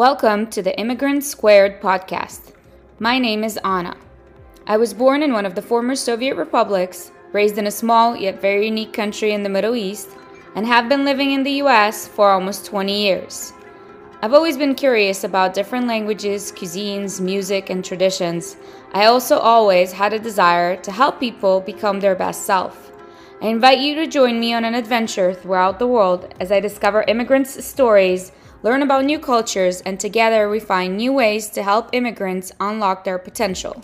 Welcome to the Immigrant Squared podcast. My name is Anna. I was born in one of the former Soviet republics, raised in a small yet very unique country in the Middle East, and have been living in the US for almost 20 years. I've always been curious about different languages, cuisines, music, and traditions. I also always had a desire to help people become their best self. I invite you to join me on an adventure throughout the world as I discover immigrants' stories learn about new cultures, and together we find new ways to help immigrants unlock their potential.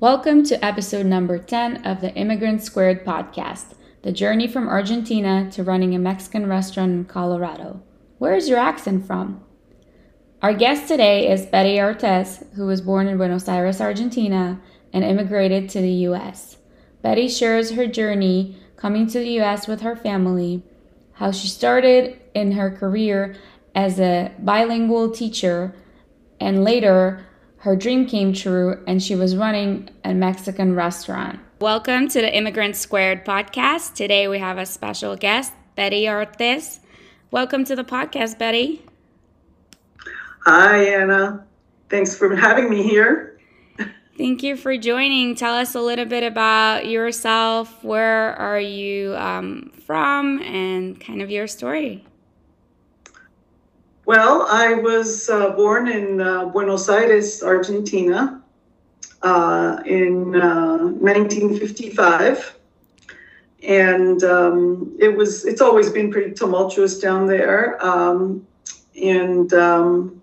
Welcome to episode number 10 of the Immigrant Squared podcast the journey from Argentina to running a Mexican restaurant in Colorado. Where is your accent from? Our guest today is Betty Artes, who was born in Buenos Aires, Argentina, and immigrated to the US. Betty shares her journey coming to the US with her family how she started in her career as a bilingual teacher, and later her dream came true and she was running a Mexican restaurant. Welcome to the Immigrant Squared podcast. Today we have a special guest, Betty Artes. Welcome to the podcast, Betty. Hi, Anna. Thanks for having me here. Thank you for joining. Tell us a little bit about yourself. Where are you um, from and kind of your story? Well, I was uh, born in uh, Buenos Aires, Argentina uh, in 1955. Uh, and um, it was it's always been pretty tumultuous down there um, and um,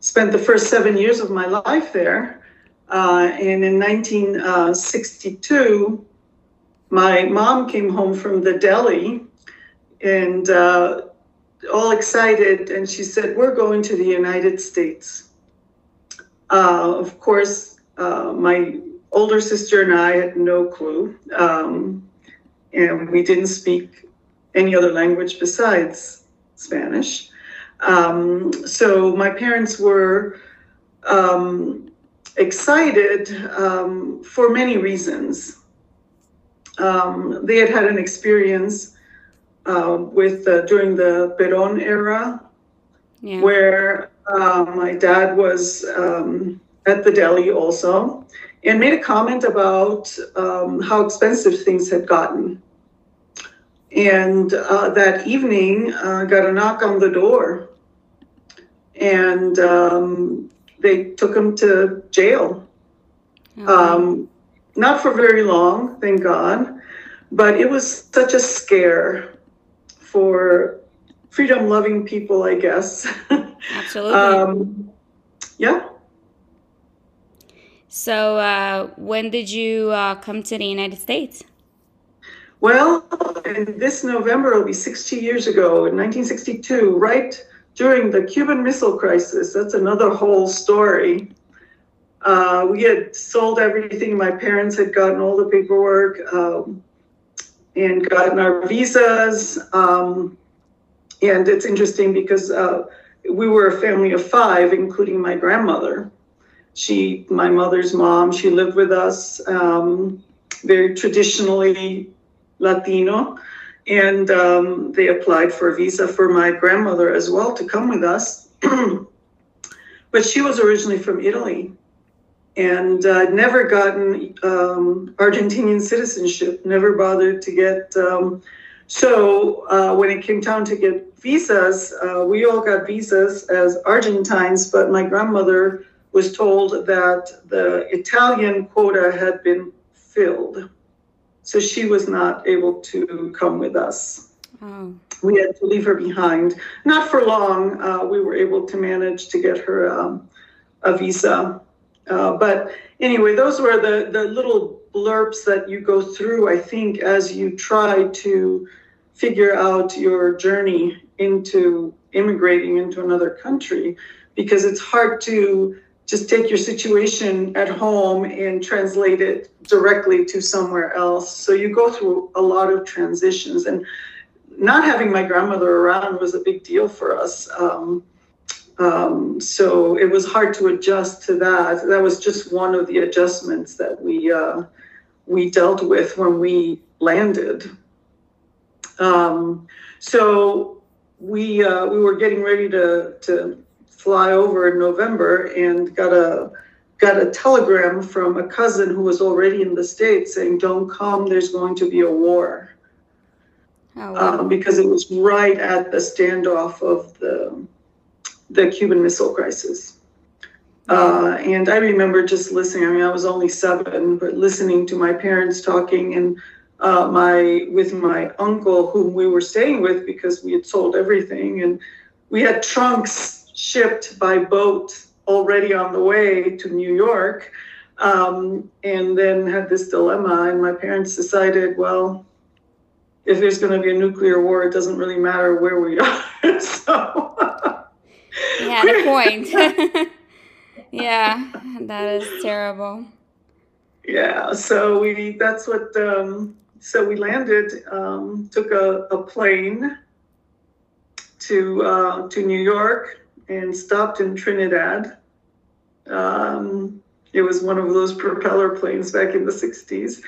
spent the first seven years of my life there uh, and in 1962, my mom came home from the deli and uh, all excited, and she said, We're going to the United States. Uh, of course, uh, my older sister and I had no clue, um, and we didn't speak any other language besides Spanish. Um, so my parents were um, excited um, for many reasons. Um, they had had an experience uh, with uh, during the Peron era, yeah. where uh, my dad was um, at the deli also, and made a comment about um, how expensive things had gotten. And uh, that evening, uh, got a knock on the door, and um, they took him to jail. Mm-hmm. Um, not for very long, thank God, but it was such a scare for freedom loving people, I guess. Absolutely. um, yeah. So, uh, when did you uh, come to the United States? Well, in this November, it'll be 60 years ago, in 1962, right during the Cuban Missile Crisis. That's another whole story. Uh, we had sold everything. My parents had gotten all the paperwork um, and gotten our visas. Um, and it's interesting because uh, we were a family of five, including my grandmother. She, my mother's mom, she lived with us, um, very traditionally Latino and um, they applied for a visa for my grandmother as well to come with us. but she was originally from Italy and uh, never gotten um, Argentinian citizenship, never bothered to get. Um, so uh, when it came time to get visas, uh, we all got visas as Argentines, but my grandmother was told that the Italian quota had been filled. So she was not able to come with us. Oh. We had to leave her behind. Not for long. Uh, we were able to manage to get her um, a visa. Uh, but anyway, those were the, the little blurbs that you go through, I think, as you try to figure out your journey into immigrating into another country, because it's hard to just take your situation at home and translate it directly to somewhere else. So you go through a lot of transitions, and not having my grandmother around was a big deal for us. Um, um, so it was hard to adjust to that. That was just one of the adjustments that we uh, we dealt with when we landed. Um, so we uh, we were getting ready to to fly over in November and got a got a telegram from a cousin who was already in the states saying, "Don't come. There's going to be a war." Oh, wow. um, because it was right at the standoff of the the Cuban Missile Crisis. Uh, and I remember just listening. I mean, I was only seven, but listening to my parents talking and uh, my with my uncle, whom we were staying with because we had sold everything, and we had trunks shipped by boat already on the way to New York. Um, and then had this dilemma, and my parents decided, well, if there's going to be a nuclear war, it doesn't really matter where we are. so, you had a point. yeah, that is terrible. Yeah, so we that's what um, so we landed, um, took a, a plane to uh, to New York, and stopped in Trinidad. Um, it was one of those propeller planes back in the 60s.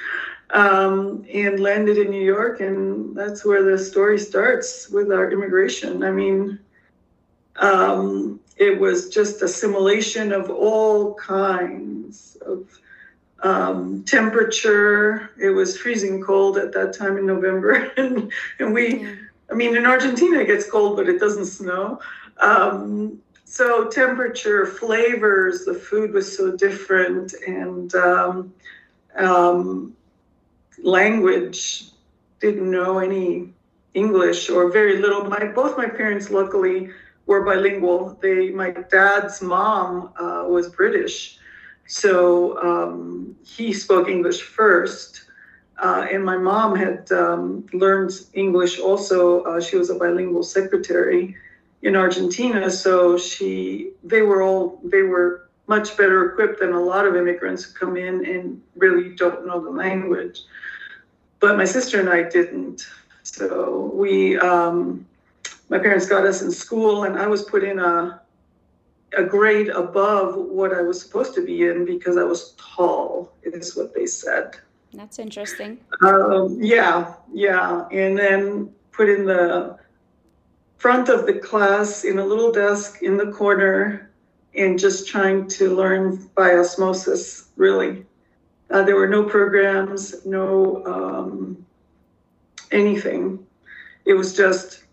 Um, and landed in New York, and that's where the story starts with our immigration. I mean, um, it was just assimilation of all kinds of um, temperature. It was freezing cold at that time in November, and and we, I mean, in Argentina it gets cold, but it doesn't snow. Um, so temperature, flavors, the food was so different, and um, um, language didn't know any English or very little. My both my parents luckily were bilingual. They my dad's mom uh, was British, so um, he spoke English first. Uh, and my mom had um, learned English also. Uh, she was a bilingual secretary in Argentina. So she, they were all, they were much better equipped than a lot of immigrants who come in and really don't know the language. But my sister and I didn't. So we, um, my parents got us in school, and I was put in a a grade above what I was supposed to be in because I was tall. Is what they said. That's interesting. Um, yeah, yeah, and then put in the front of the class in a little desk in the corner and just trying to learn by osmosis, really. Uh, there were no programs, no um, anything. It was just,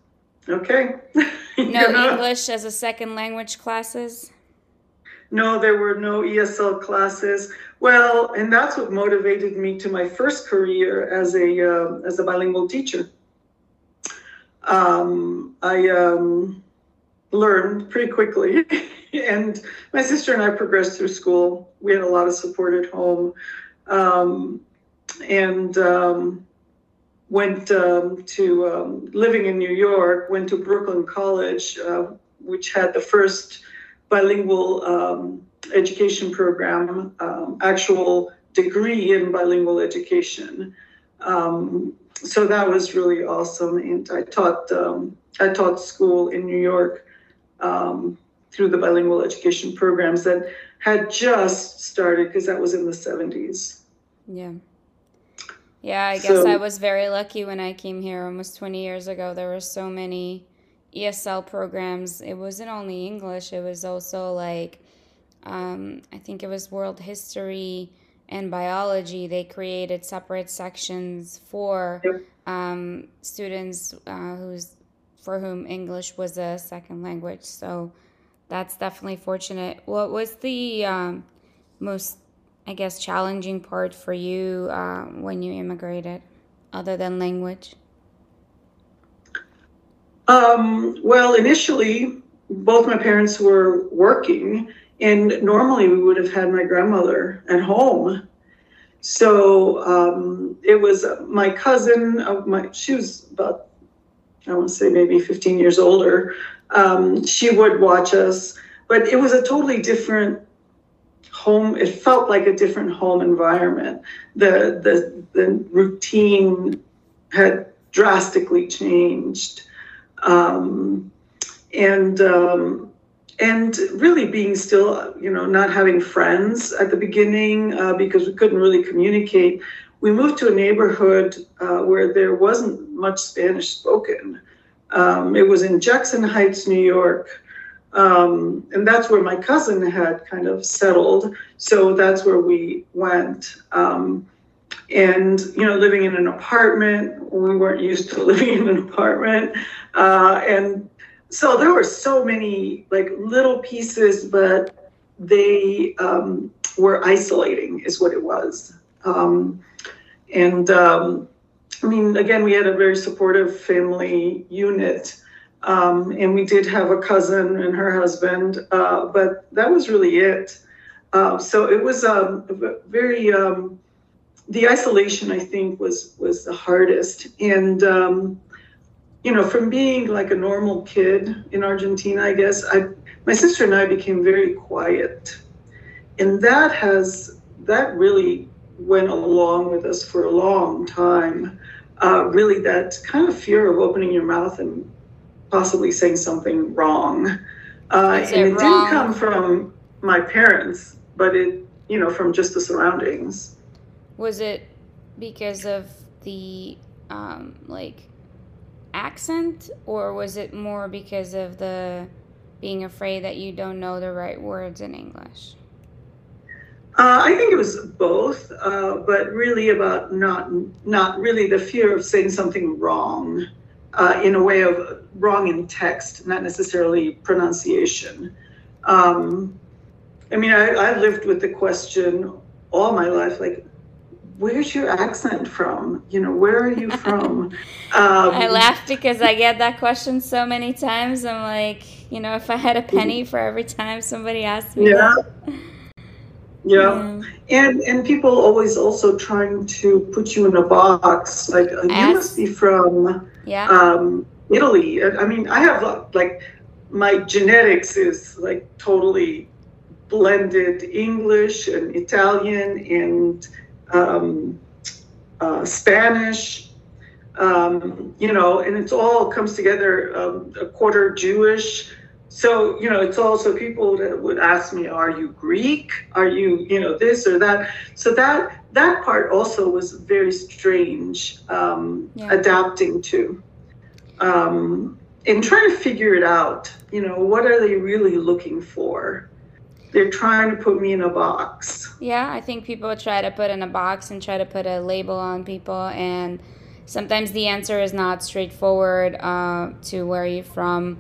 okay. no English as a second language classes? No, there were no ESL classes. Well, and that's what motivated me to my first career as a uh, as a bilingual teacher um, I um, learned pretty quickly. and my sister and I progressed through school. We had a lot of support at home. Um, and um, went um, to um, living in New York, went to Brooklyn College, uh, which had the first bilingual education program, actual degree in bilingual education. Um, so that was really awesome. And I taught um, I taught school in New York um, through the bilingual education programs that had just started because that was in the seventies. Yeah. Yeah, I guess so, I was very lucky when I came here almost 20 years ago. There were so many ESL programs. It wasn't only English, it was also like, um, I think it was world history, and biology, they created separate sections for um, students uh, who's for whom English was a second language. So that's definitely fortunate. What was the um, most, I guess, challenging part for you uh, when you immigrated, other than language? Um, well, initially, both my parents were working and normally we would have had my grandmother at home. So um, it was my cousin of my, she was about, I want to say maybe 15 years older. Um, she would watch us, but it was a totally different home. It felt like a different home environment. The, the, the routine had drastically changed. Um, and um, and really being still, you know, not having friends at the beginning uh, because we couldn't really communicate. We moved to a neighborhood uh, where there wasn't much Spanish spoken. Um, it was in Jackson Heights, New York. Um, and that's where my cousin had kind of settled. So that's where we went. Um, and, you know, living in an apartment, we weren't used to living in an apartment. Uh, and so there were so many like little pieces, but they um, were isolating, is what it was. Um, and um, I mean, again, we had a very supportive family unit. Um, and we did have a cousin and her husband, uh, but that was really it. Uh, so it was um, very um, the isolation. I think was was the hardest, and um, you know, from being like a normal kid in Argentina, I guess I my sister and I became very quiet, and that has that really went along with us for a long time. Uh, really, that kind of fear of opening your mouth and possibly saying something wrong. Uh, and it, it didn't come from my parents, but it, you know, from just the surroundings. Was it because of the um, like accent, or was it more because of the being afraid that you don't know the right words in English? Uh, I think it was both, uh, but really about not not really the fear of saying something wrong, uh, in a way of wrong in text, not necessarily pronunciation. Um, I mean, I, I lived with the question all my life, like, where's your accent from? You know, where are you from? Um, I laugh because I get that question so many times. I'm like, you know, if I had a penny for every time somebody asked me. Yeah. That. Yeah. yeah. And and people always also trying to put you in a box. Like uh, you must be from yeah. um, Italy. I mean, I have like my genetics is like totally blended English and Italian and um, uh, Spanish. Um, you know, and it's all comes together. Um, a quarter Jewish, so you know it's also people that would ask me are you greek are you you know this or that so that that part also was very strange um, yeah. adapting to um, and trying to figure it out you know what are they really looking for they're trying to put me in a box yeah i think people try to put in a box and try to put a label on people and sometimes the answer is not straightforward uh, to where you're from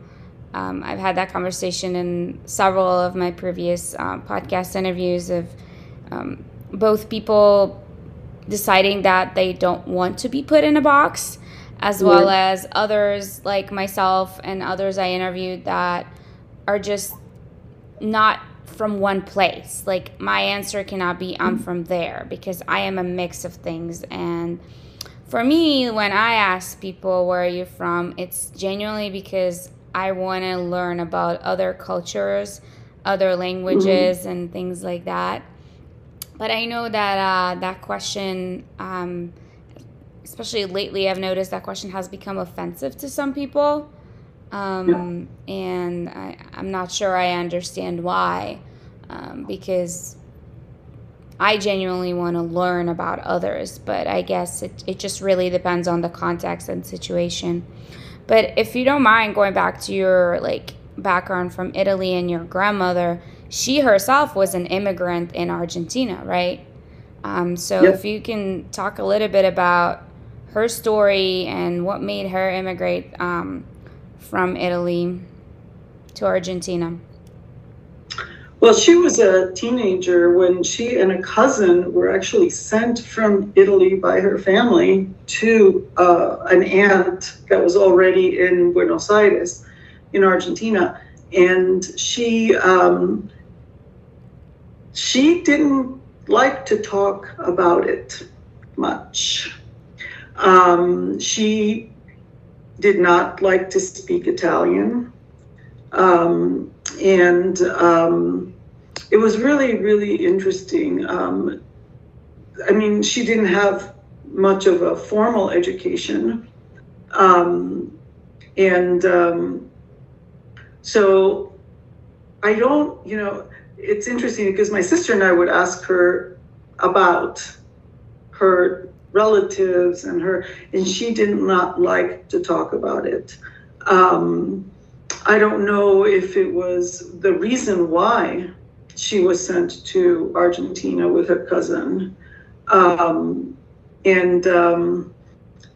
um, I've had that conversation in several of my previous uh, podcast interviews of um, both people deciding that they don't want to be put in a box, as yeah. well as others like myself and others I interviewed that are just not from one place. Like my answer cannot be I'm from there because I am a mix of things and for me when I ask people where are you from, it's genuinely because I want to learn about other cultures, other languages, mm-hmm. and things like that. But I know that uh, that question, um, especially lately, I've noticed that question has become offensive to some people. Um, yeah. And I, am not sure I understand why, um, because I genuinely want to learn about others, but I guess it, it just really depends on the context and situation. But if you don't mind going back to your like background from Italy and your grandmother, she herself was an immigrant in Argentina, right? Um, so if you can talk a little bit about her story and what made her immigrate um, from Italy to Argentina. Well, she was a teenager when she and a cousin were actually sent from Italy by her family to uh, an aunt that was already in Buenos Aires, in Argentina, and she um, she didn't like to talk about it much. Um, she did not like to speak Italian. Um, and um, it was really, really interesting. Um, I mean, she didn't have much of a formal education. Um, and um, so I don't, you know, it's interesting because my sister and I would ask her about her relatives and her, and she did not like to talk about it. Um, I don't know if it was the reason why she was sent to Argentina with her cousin. Um, and um,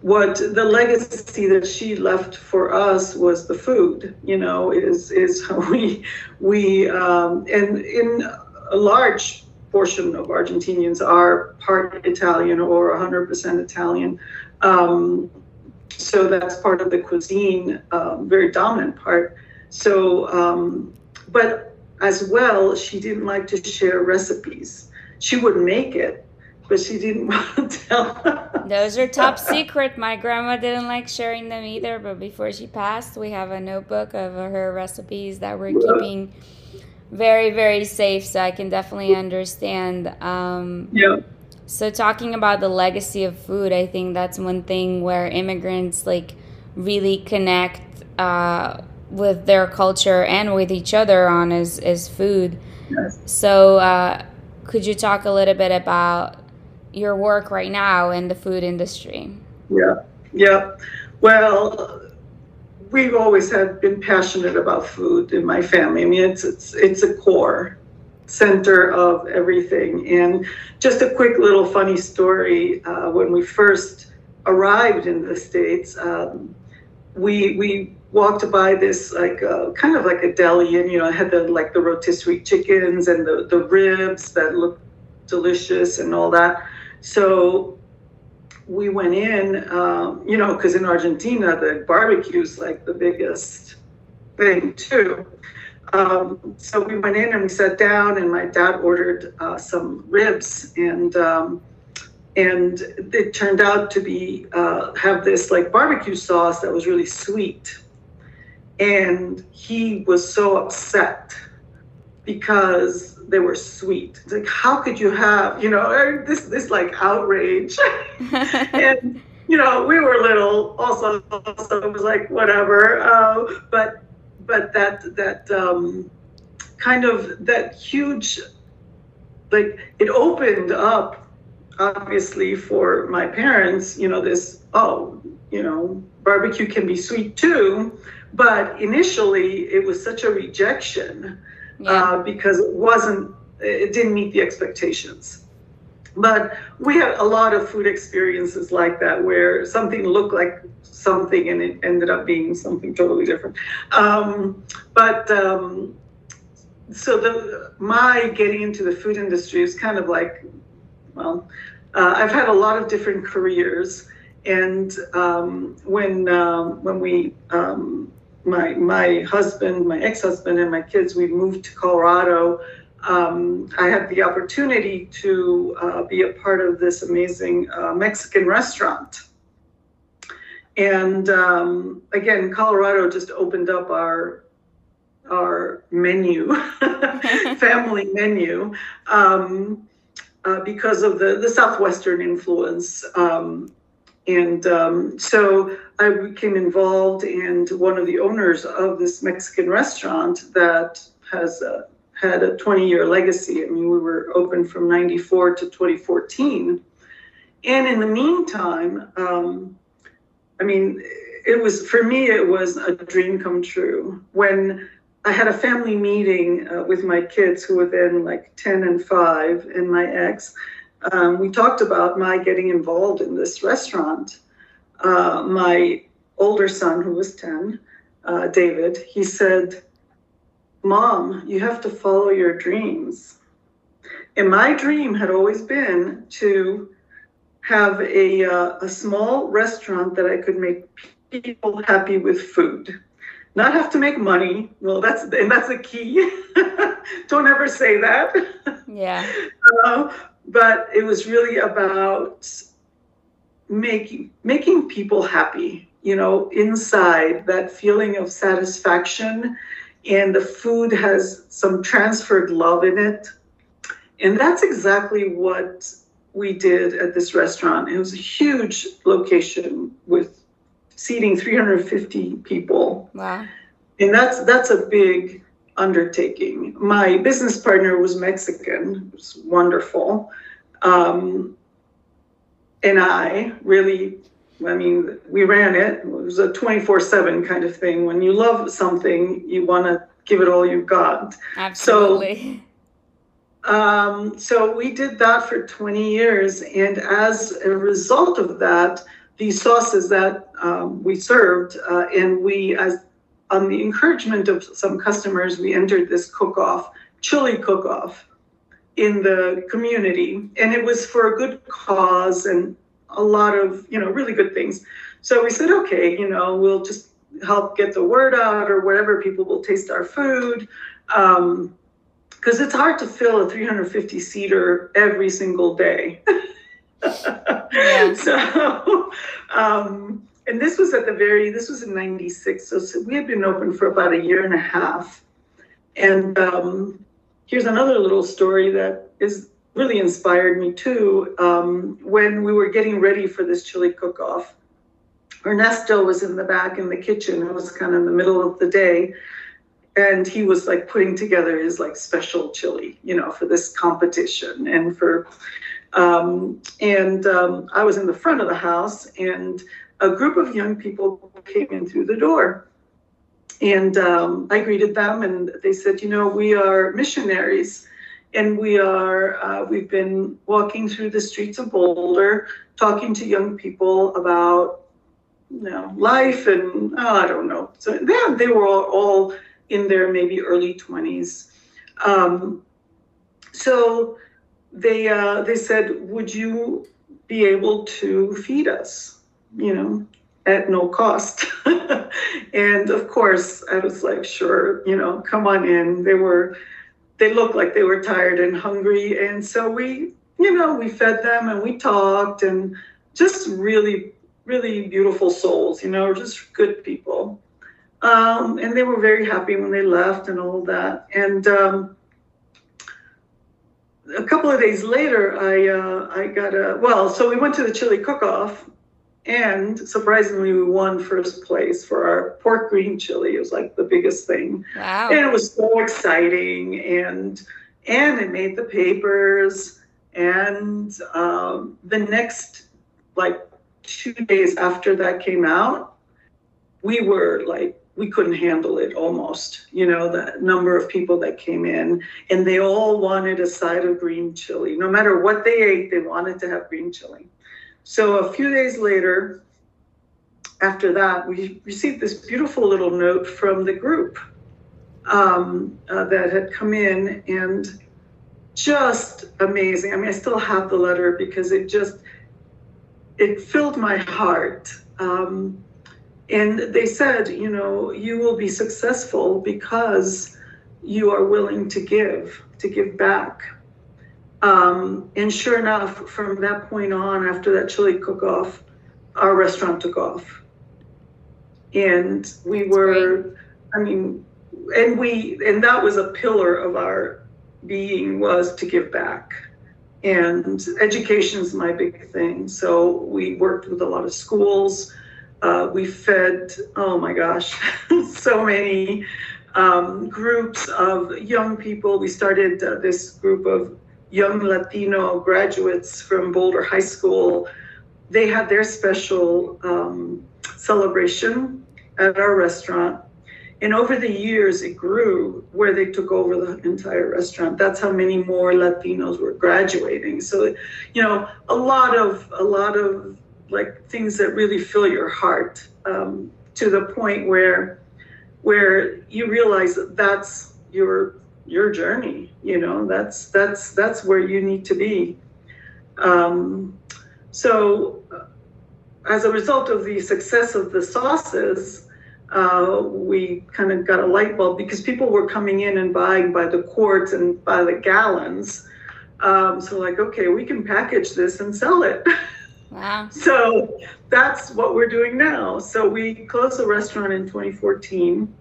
what the legacy that she left for us was the food, you know, is, is how we, we um, and in a large portion of Argentinians are part Italian or 100% Italian. Um, so that's part of the cuisine, um, very dominant part. So, um, but as well, she didn't like to share recipes. She would make it, but she didn't want to tell. Those are top secret. My grandma didn't like sharing them either, but before she passed, we have a notebook of her recipes that we're keeping very, very safe. So I can definitely understand. Um, yeah so talking about the legacy of food, I think that's one thing where immigrants like really connect uh, with their culture and with each other on is is food. Yes. So uh, could you talk a little bit about your work right now in the food industry? Yeah, yeah. Well, we've always have been passionate about food in my family. I mean, it's it's it's a core center of everything. And just a quick little funny story uh, when we first arrived in the States, um, we, we walked by this like uh, kind of like a deli and you know I had the like the rotisserie chickens and the, the ribs that looked delicious and all that so we went in um, you know because in argentina the barbecue is like the biggest thing too. Um, so we went in and we sat down, and my dad ordered uh, some ribs, and um, and it turned out to be uh, have this like barbecue sauce that was really sweet, and he was so upset because they were sweet. It's like, how could you have, you know, this this like outrage, and you know, we were little. Also, also it was like whatever, uh, but but that that um, kind of that huge like it opened up obviously for my parents you know this oh you know barbecue can be sweet too but initially it was such a rejection yeah. uh, because it wasn't it didn't meet the expectations but we had a lot of food experiences like that where something looked like something and it ended up being something totally different. Um, but um, so the my getting into the food industry is kind of like, well, uh, I've had a lot of different careers, and um, when um, when we um, my my husband, my ex-husband, and my kids, we moved to Colorado um, I had the opportunity to uh, be a part of this amazing uh, Mexican restaurant. And um, again, Colorado just opened up our our menu, family menu, um, uh, because of the, the Southwestern influence. Um, and um, so I became involved, and one of the owners of this Mexican restaurant that has a had a 20 year legacy. I mean, we were open from 94 to 2014. And in the meantime, um, I mean, it was for me, it was a dream come true. When I had a family meeting uh, with my kids who were then like 10 and 5 and my ex, um, we talked about my getting involved in this restaurant. Uh, my older son, who was 10, uh, David, he said, Mom, you have to follow your dreams. And my dream had always been to have a, uh, a small restaurant that I could make people happy with food. Not have to make money. Well, that's and that's the key. Don't ever say that. Yeah. Uh, but it was really about making making people happy. You know, inside that feeling of satisfaction and the food has some transferred love in it. And that's exactly what we did at this restaurant. It was a huge location with seating 350 people. Wow. And that's that's a big undertaking. My business partner was Mexican, it was wonderful. Um, and I really I mean, we ran it. It was a 24 7 kind of thing. When you love something, you want to give it all you've got. Absolutely. So, um, so we did that for 20 years. And as a result of that, these sauces that um, we served, uh, and we, as on the encouragement of some customers, we entered this cook off, chili cook off in the community. And it was for a good cause and a lot of, you know, really good things. So we said, okay, you know, we'll just help get the word out or whatever. People will taste our food. Um, because it's hard to fill a 350 seater every single day. yeah. So, um, and this was at the very, this was in 96. So, so, we had been open for about a year and a half. And um, here's another little story that is really inspired me too. Um, when we were getting ready for this chili cook off, Ernesto was in the back in the kitchen. It was kind of in the middle of the day. And he was like putting together his like special chili, you know, for this competition and for, um, and um, I was in the front of the house and a group of young people came in through the door. And um, I greeted them and they said, you know, we are missionaries and we are uh, we've been walking through the streets of Boulder, talking to young people about you know life and oh, I don't know. So they they were all, all in their maybe early twenties. Um, so they uh, they said, would you be able to feed us? You know, at no cost. and of course, I was like, sure, you know, come on in. They were they looked like they were tired and hungry. And so we, you know, we fed them and we talked and just really, really beautiful souls, you know, just good people. Um, and they were very happy when they left and all that. And um, a couple of days later, I uh, I got a well. So we went to the chili cook-off, and surprisingly, we won first place for our pork green chili. It was like the biggest thing. Wow. And it was so exciting. And and it made the papers. And um, the next like two days after that came out, we were like we couldn't handle it almost you know the number of people that came in and they all wanted a side of green chili no matter what they ate they wanted to have green chili so a few days later, after that, we received this beautiful little note from the group um, uh, that had come in and just amazing. I mean, I still have the letter because it just it filled my heart. Um, and they said, you know, you will be successful because you are willing to give, to give back. Um, and sure enough, from that point on, after that chili cook off, our restaurant took off. And we were, I mean, and we, and that was a pillar of our being was to give back. And education is my big thing. So we worked with a lot of schools. Uh, we fed, oh my gosh, so many um, groups of young people. We started uh, this group of young Latino graduates from Boulder High School. They had their special um, celebration at our restaurant. And over the years, it grew where they took over the entire restaurant. That's how many more Latinos were graduating. So, you know, a lot of a lot of like things that really fill your heart um, to the point where where you realize that that's your your journey you know that's that's that's where you need to be. Um, so uh, as a result of the success of the sauces uh, we kind of got a light bulb because people were coming in and buying by the quarts and by the gallons. Um, so like okay we can package this and sell it. Wow. So that's what we're doing now. So we closed the restaurant in 2014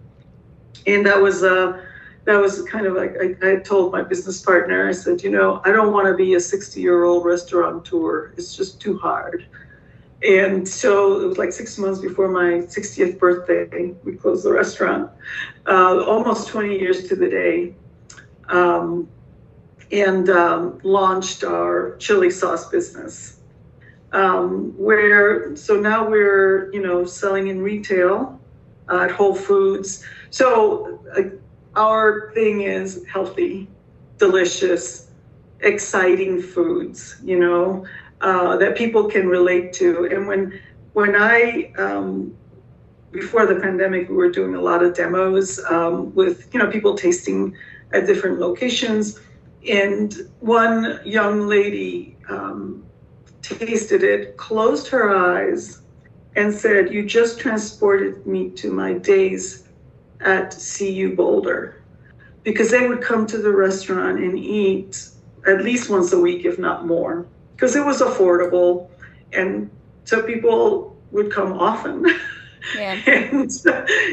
and that was a uh, that was kind of like I, I, told my business partner, I said, you know, I don't want to be a 60 year old restaurateur. It's just too hard. And so it was like six months before my 60th birthday, we closed the restaurant, uh, almost 20 years to the day, um, and um, launched our chili sauce business. um, where so now we're you know selling in retail uh, at Whole Foods. So uh, our thing is healthy, delicious, exciting foods. You know uh, that people can relate to. And when when I um, before the pandemic, we were doing a lot of demos um, with you know people tasting at different locations. And one young lady um, tasted it, closed her eyes, and said, You just transported me to my days at CU Boulder. Because they would come to the restaurant and eat at least once a week, if not more, because it was affordable. And so people would come often. Yeah. and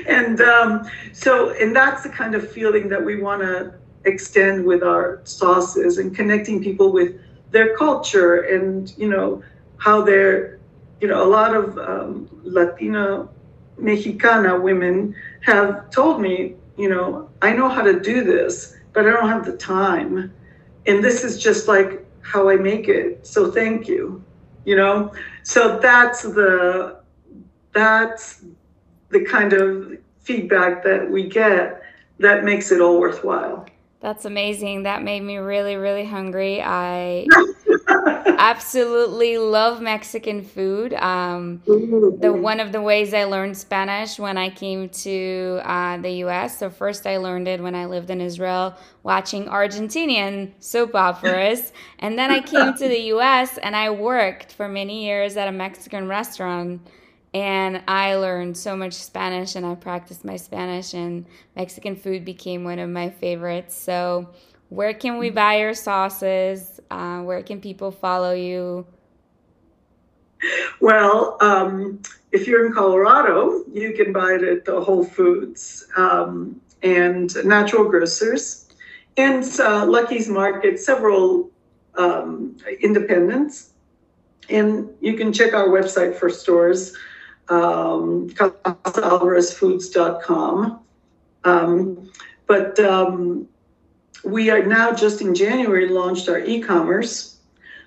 and um, so, and that's the kind of feeling that we want to extend with our sauces and connecting people with their culture and you know how they're you know a lot of um, Latina Mexicana women have told me you know I know how to do this but I don't have the time and this is just like how I make it so thank you you know so that's the that's the kind of feedback that we get that makes it all worthwhile That's amazing. That made me really, really hungry. I absolutely love Mexican food. Um, the one of the ways I learned Spanish when I came to uh, the U.S. So first I learned it when I lived in Israel, watching Argentinian soap operas, and then I came to the U.S. and I worked for many years at a Mexican restaurant. And I learned so much Spanish and I practiced my Spanish, and Mexican food became one of my favorites. So, where can we buy your sauces? Uh, where can people follow you? Well, um, if you're in Colorado, you can buy it at the Whole Foods um, and Natural Grocers and uh, Lucky's Market, several um, independents. And you can check our website for stores, um. Um, but um, we are now just in January launched our e-commerce.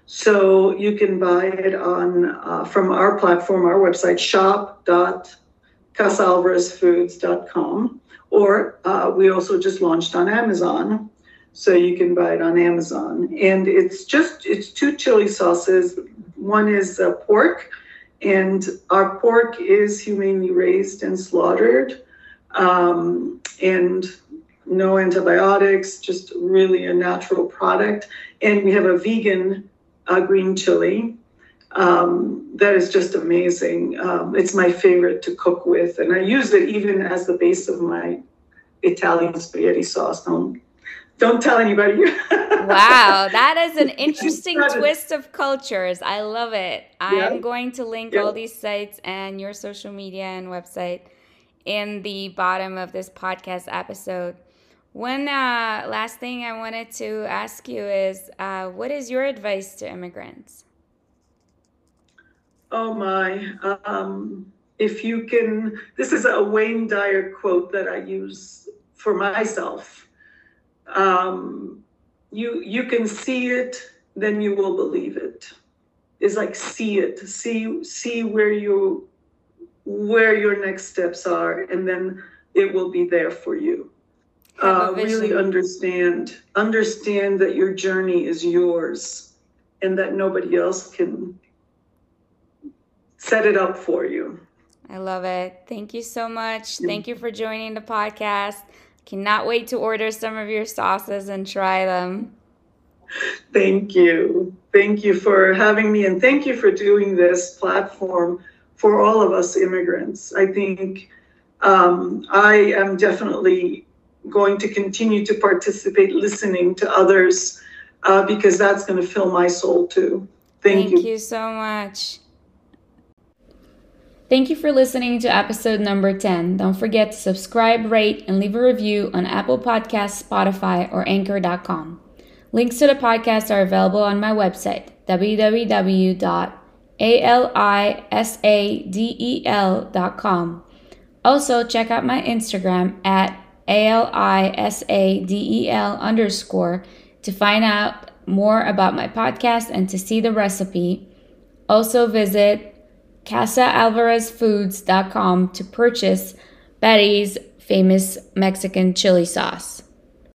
So you can buy it on uh, from our platform, our website, shop.casaalvarezfoods.com. Or uh, we also just launched on Amazon. So you can buy it on Amazon. And it's just, it's two chili sauces. One is uh, pork, and our pork is humanely raised and slaughtered. Um, and no antibiotics, just really a natural product. And we have a vegan uh, green chili um, that is just amazing. Um, it's my favorite to cook with, and I use it even as the base of my Italian spaghetti sauce. Don't don't tell anybody. wow, that is an interesting twist of cultures. I love it. I'm going to link yeah. all these sites and your social media and website in the bottom of this podcast episode. One uh, last thing I wanted to ask you is uh, what is your advice to immigrants? Oh my. Um, if you can, this is a Wayne Dyer quote that I use for myself. Um, you you can see it, then you will believe it. It's like see it, see see where you where your next steps are, and then it will be there for you uh, really understand understand that your journey is yours and that nobody else can set it up for you. I love it. Thank you so much. Thank you for joining the podcast. Cannot wait to order some of your sauces and try them. Thank you. Thank you for having me and thank you for doing this platform for all of us immigrants. I think um, i am definitely going to continue to participate, listening to others, uh, because that's going to fill my soul too. Thank, you. Thank you. you so much. Thank you for listening to episode number 10. Don't forget to subscribe, rate, and leave a review on Apple Podcasts, Spotify, or Anchor.com. Links to the podcast are available on my website, www.alisadel.com. Also, check out my Instagram at a-L-I-S-A-D-E-L underscore to find out more about my podcast and to see the recipe. Also visit casaalvarezfoods.com to purchase Betty's famous Mexican chili sauce.